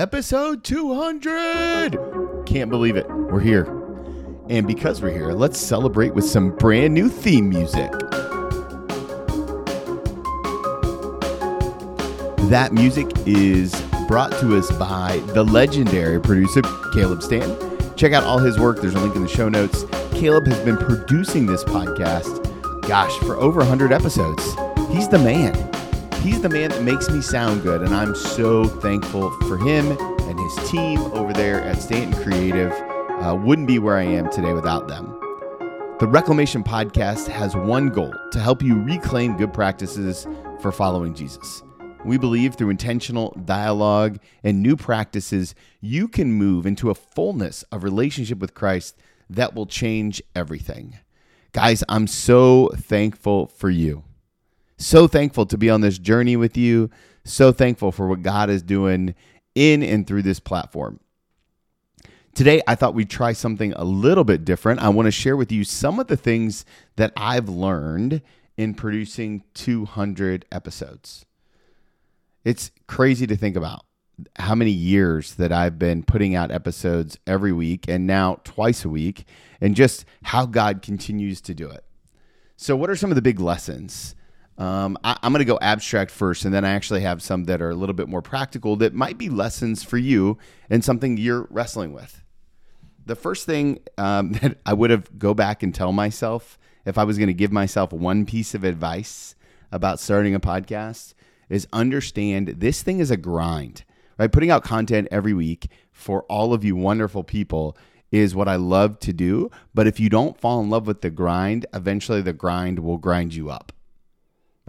Episode 200! Can't believe it. We're here. And because we're here, let's celebrate with some brand new theme music. That music is brought to us by the legendary producer, Caleb Stanton. Check out all his work. There's a link in the show notes. Caleb has been producing this podcast, gosh, for over 100 episodes. He's the man. He's the man that makes me sound good, and I'm so thankful for him and his team over there at Stanton Creative. Uh, wouldn't be where I am today without them. The Reclamation Podcast has one goal to help you reclaim good practices for following Jesus. We believe through intentional dialogue and new practices, you can move into a fullness of relationship with Christ that will change everything. Guys, I'm so thankful for you. So thankful to be on this journey with you. So thankful for what God is doing in and through this platform. Today, I thought we'd try something a little bit different. I want to share with you some of the things that I've learned in producing 200 episodes. It's crazy to think about how many years that I've been putting out episodes every week and now twice a week, and just how God continues to do it. So, what are some of the big lessons? Um, I, am going to go abstract first, and then I actually have some that are a little bit more practical that might be lessons for you and something you're wrestling with. The first thing um, that I would have go back and tell myself if I was going to give myself one piece of advice about starting a podcast is understand this thing is a grind, right? Putting out content every week for all of you wonderful people is what I love to do. But if you don't fall in love with the grind, eventually the grind will grind you up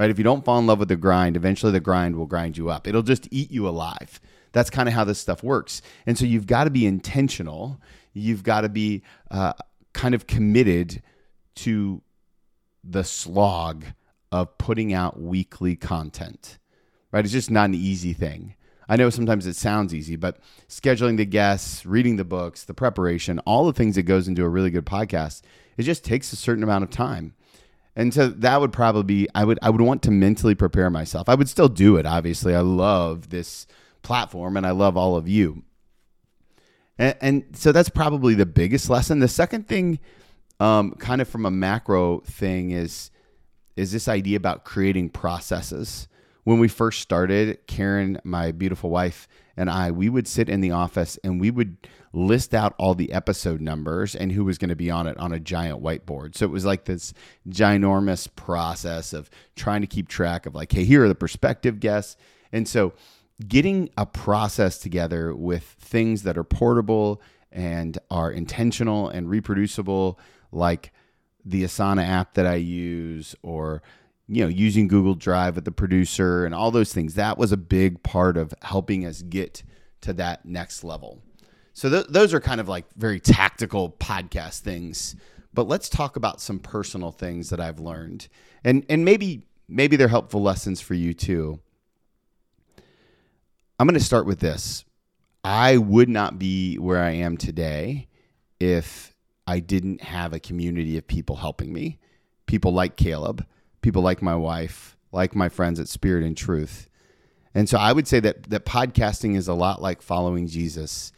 right? If you don't fall in love with the grind, eventually the grind will grind you up. It'll just eat you alive. That's kind of how this stuff works. And so you've got to be intentional. You've got to be uh, kind of committed to the slog of putting out weekly content, right? It's just not an easy thing. I know sometimes it sounds easy, but scheduling the guests, reading the books, the preparation, all the things that goes into a really good podcast, it just takes a certain amount of time. And so that would probably be I would I would want to mentally prepare myself. I would still do it, obviously. I love this platform and I love all of you. And, and so that's probably the biggest lesson. The second thing, um, kind of from a macro thing, is is this idea about creating processes. When we first started, Karen, my beautiful wife, and I, we would sit in the office and we would list out all the episode numbers and who was going to be on it on a giant whiteboard. So it was like this ginormous process of trying to keep track of like, hey, here are the prospective guests. And so getting a process together with things that are portable and are intentional and reproducible, like the Asana app that I use or you know using Google Drive with the producer and all those things that was a big part of helping us get to that next level. So th- those are kind of like very tactical podcast things. But let's talk about some personal things that I've learned, and and maybe maybe they're helpful lessons for you too. I'm going to start with this. I would not be where I am today if I didn't have a community of people helping me. People like Caleb, people like my wife, like my friends at Spirit and Truth. And so I would say that that podcasting is a lot like following Jesus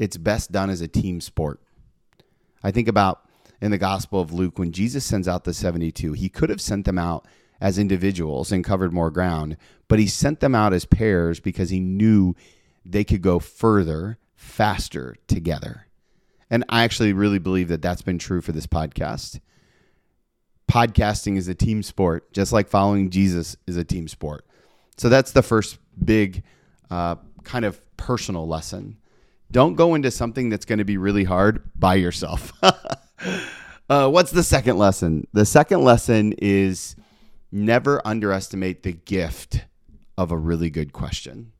it's best done as a team sport. I think about in the Gospel of Luke when Jesus sends out the 72, he could have sent them out as individuals and covered more ground, but he sent them out as pairs because he knew they could go further, faster together. And I actually really believe that that's been true for this podcast. Podcasting is a team sport, just like following Jesus is a team sport. So that's the first big uh, kind of personal lesson don't go into something that's going to be really hard by yourself. uh, what's the second lesson? The second lesson is never underestimate the gift of a really good question.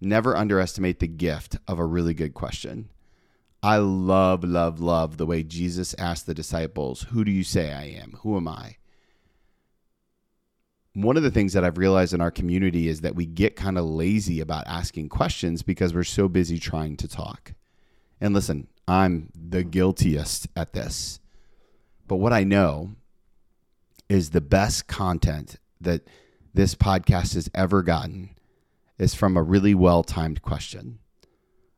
Never underestimate the gift of a really good question. I love, love, love the way Jesus asked the disciples, Who do you say I am? Who am I? one of the things that I've realized in our community is that we get kind of lazy about asking questions because we're so busy trying to talk. And listen, I'm the guiltiest at this. But what I know is the best content that this podcast has ever gotten is from a really well timed question,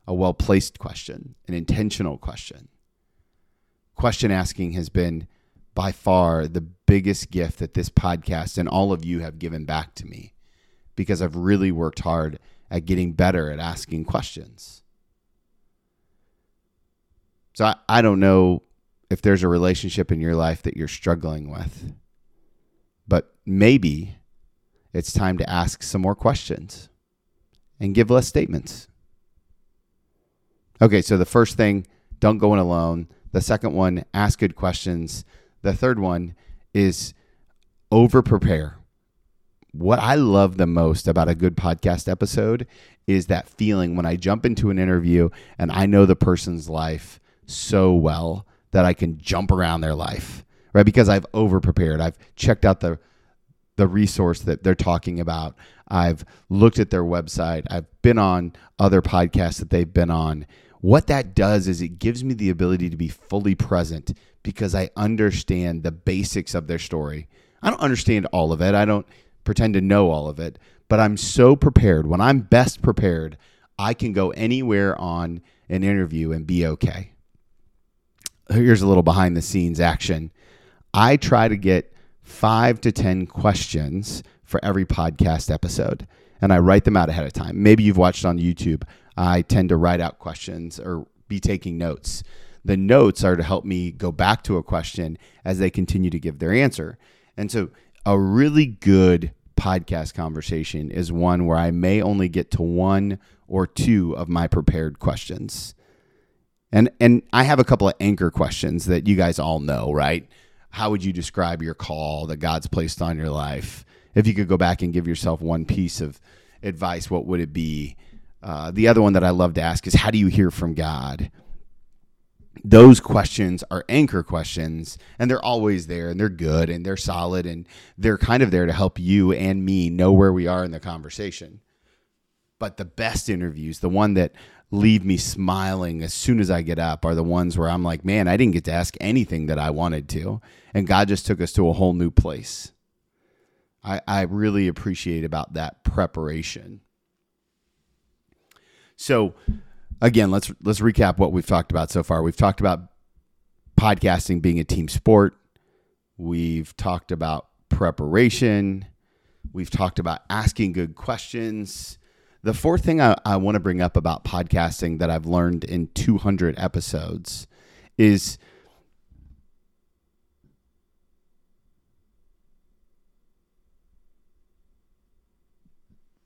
a well placed question, an intentional question. Question asking has been by far the biggest gift that this podcast and all of you have given back to me because I've really worked hard at getting better at asking questions. So I, I don't know if there's a relationship in your life that you're struggling with, but maybe it's time to ask some more questions and give less statements. Okay, so the first thing, don't go in alone. The second one, ask good questions. The third one is over prepare. What I love the most about a good podcast episode is that feeling when I jump into an interview and I know the person's life so well that I can jump around their life, right? Because I've over prepared. I've checked out the the resource that they're talking about. I've looked at their website. I've been on other podcasts that they've been on. What that does is it gives me the ability to be fully present because I understand the basics of their story. I don't understand all of it. I don't pretend to know all of it, but I'm so prepared. When I'm best prepared, I can go anywhere on an interview and be okay. Here's a little behind the scenes action. I try to get five to 10 questions for every podcast episode, and I write them out ahead of time. Maybe you've watched on YouTube. I tend to write out questions or be taking notes. The notes are to help me go back to a question as they continue to give their answer. And so, a really good podcast conversation is one where I may only get to one or two of my prepared questions. And and I have a couple of anchor questions that you guys all know, right? How would you describe your call that God's placed on your life? If you could go back and give yourself one piece of advice, what would it be? Uh, the other one that I love to ask is, how do you hear from God? those questions are anchor questions and they're always there and they're good and they're solid and they're kind of there to help you and me know where we are in the conversation. But the best interviews, the one that leave me smiling as soon as I get up, are the ones where I'm like, man, I didn't get to ask anything that I wanted to. And God just took us to a whole new place. I, I really appreciate about that preparation. So, again, let's let's recap what we've talked about so far. We've talked about podcasting being a team sport. We've talked about preparation. We've talked about asking good questions. The fourth thing I, I want to bring up about podcasting that I've learned in 200 episodes is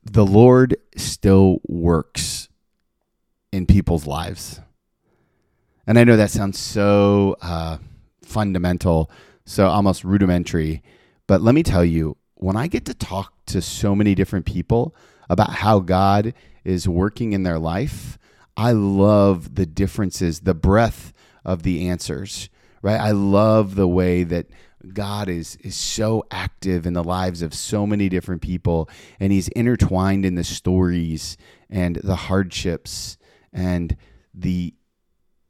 the Lord still works in people's lives. And I know that sounds so uh, fundamental, so almost rudimentary. But let me tell you, when I get to talk to so many different people about how God is working in their life, I love the differences, the breadth of the answers, right? I love the way that God is is so active in the lives of so many different people and he's intertwined in the stories and the hardships and the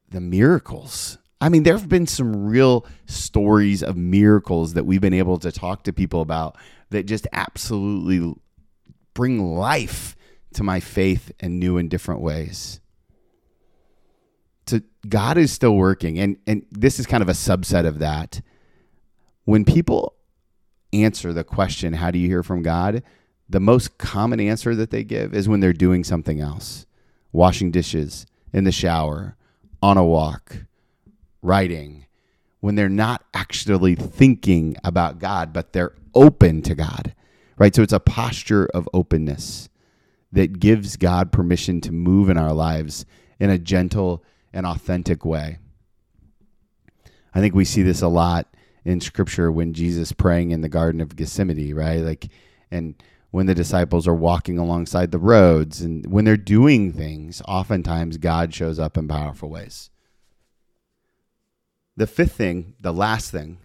the miracles. I mean, there have been some real stories of miracles that we've been able to talk to people about that just absolutely bring life to my faith in new and different ways. So God is still working, and and this is kind of a subset of that. When people answer the question, "How do you hear from God?" the most common answer that they give is when they're doing something else washing dishes, in the shower, on a walk, writing, when they're not actually thinking about God, but they're open to God, right? So it's a posture of openness that gives God permission to move in our lives in a gentle and authentic way. I think we see this a lot in scripture when Jesus praying in the garden of Gethsemane, right? Like and when the disciples are walking alongside the roads and when they're doing things, oftentimes God shows up in powerful ways. The fifth thing, the last thing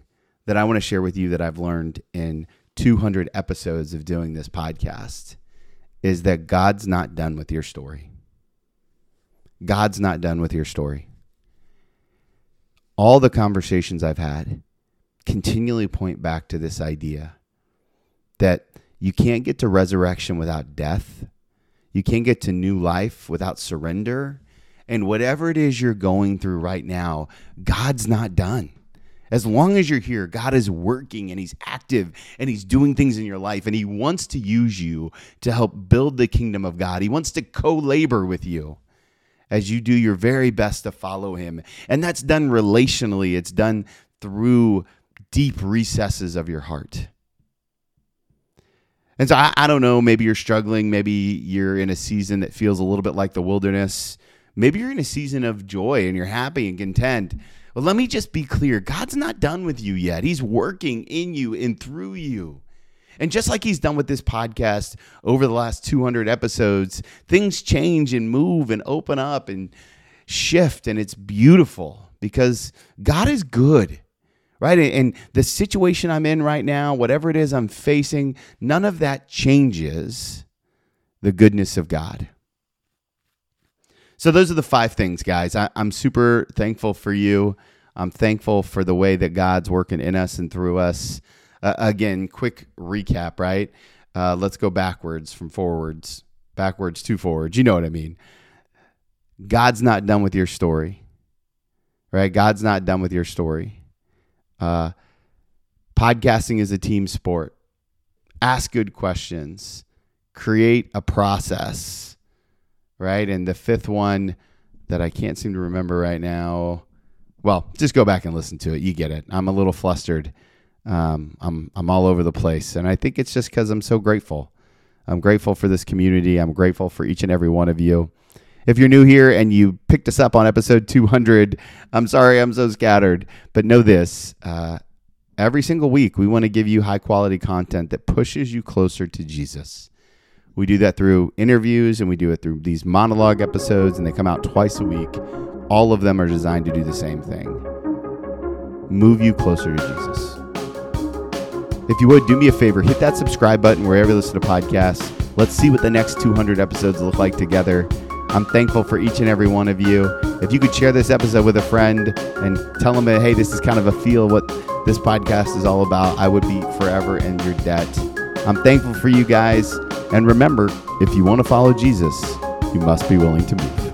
that I want to share with you that I've learned in 200 episodes of doing this podcast is that God's not done with your story. God's not done with your story. All the conversations I've had continually point back to this idea that you can't get to resurrection without death. You can't get to new life without surrender. And whatever it is you're going through right now, God's not done. As long as you're here, God is working and He's active and He's doing things in your life and He wants to use you to help build the kingdom of God. He wants to co labor with you as you do your very best to follow Him. And that's done relationally, it's done through deep recesses of your heart. And so I, I, don't know, maybe you're struggling. Maybe you're in a season that feels a little bit like the wilderness. Maybe you're in a season of joy and you're happy and content. Well, let me just be clear God's not done with you yet. He's working in you and through you. And just like he's done with this podcast over the last 200 episodes, things change and move and open up and shift. And it's beautiful because God is good, right? And the situation I'm in right now, whatever it is I'm facing, none of that changes the goodness of God. So those are the five things, guys. I, am super thankful for you. I'm thankful for the way that God's working in us and through us. Uh, again, quick recap, right? Uh, let's go backwards from forwards, backwards to forwards. You know what I mean. God's not done with your story, right? God's not done with your story. Uh, podcasting is a team sport. Ask good questions. Create a process right? And the fifth one that I can't seem to remember right now. Well, just go back and listen to it. You get it. I'm a little flustered. Um, I'm I'm all over the place, and I think it's just because I'm so grateful. I'm grateful for this community. I'm grateful for each and every one of you. If you're new here and you picked us up on episode 200, I'm sorry I'm so scattered, but know this: uh, every single week we want to give you high quality content that pushes you closer to Jesus. We do that through interviews and we do it through these monologue episodes, and they come out twice a week. All of them are designed to do the same thing move you closer to Jesus. If you would, do me a favor, hit that subscribe button wherever you listen to podcasts. Let's see what the next 200 episodes look like together. I'm thankful for each and every one of you. If you could share this episode with a friend and tell them, hey, this is kind of a feel what this podcast is all about, I would be forever in your debt. I'm thankful for you guys. And remember, if you want to follow Jesus, you must be willing to move.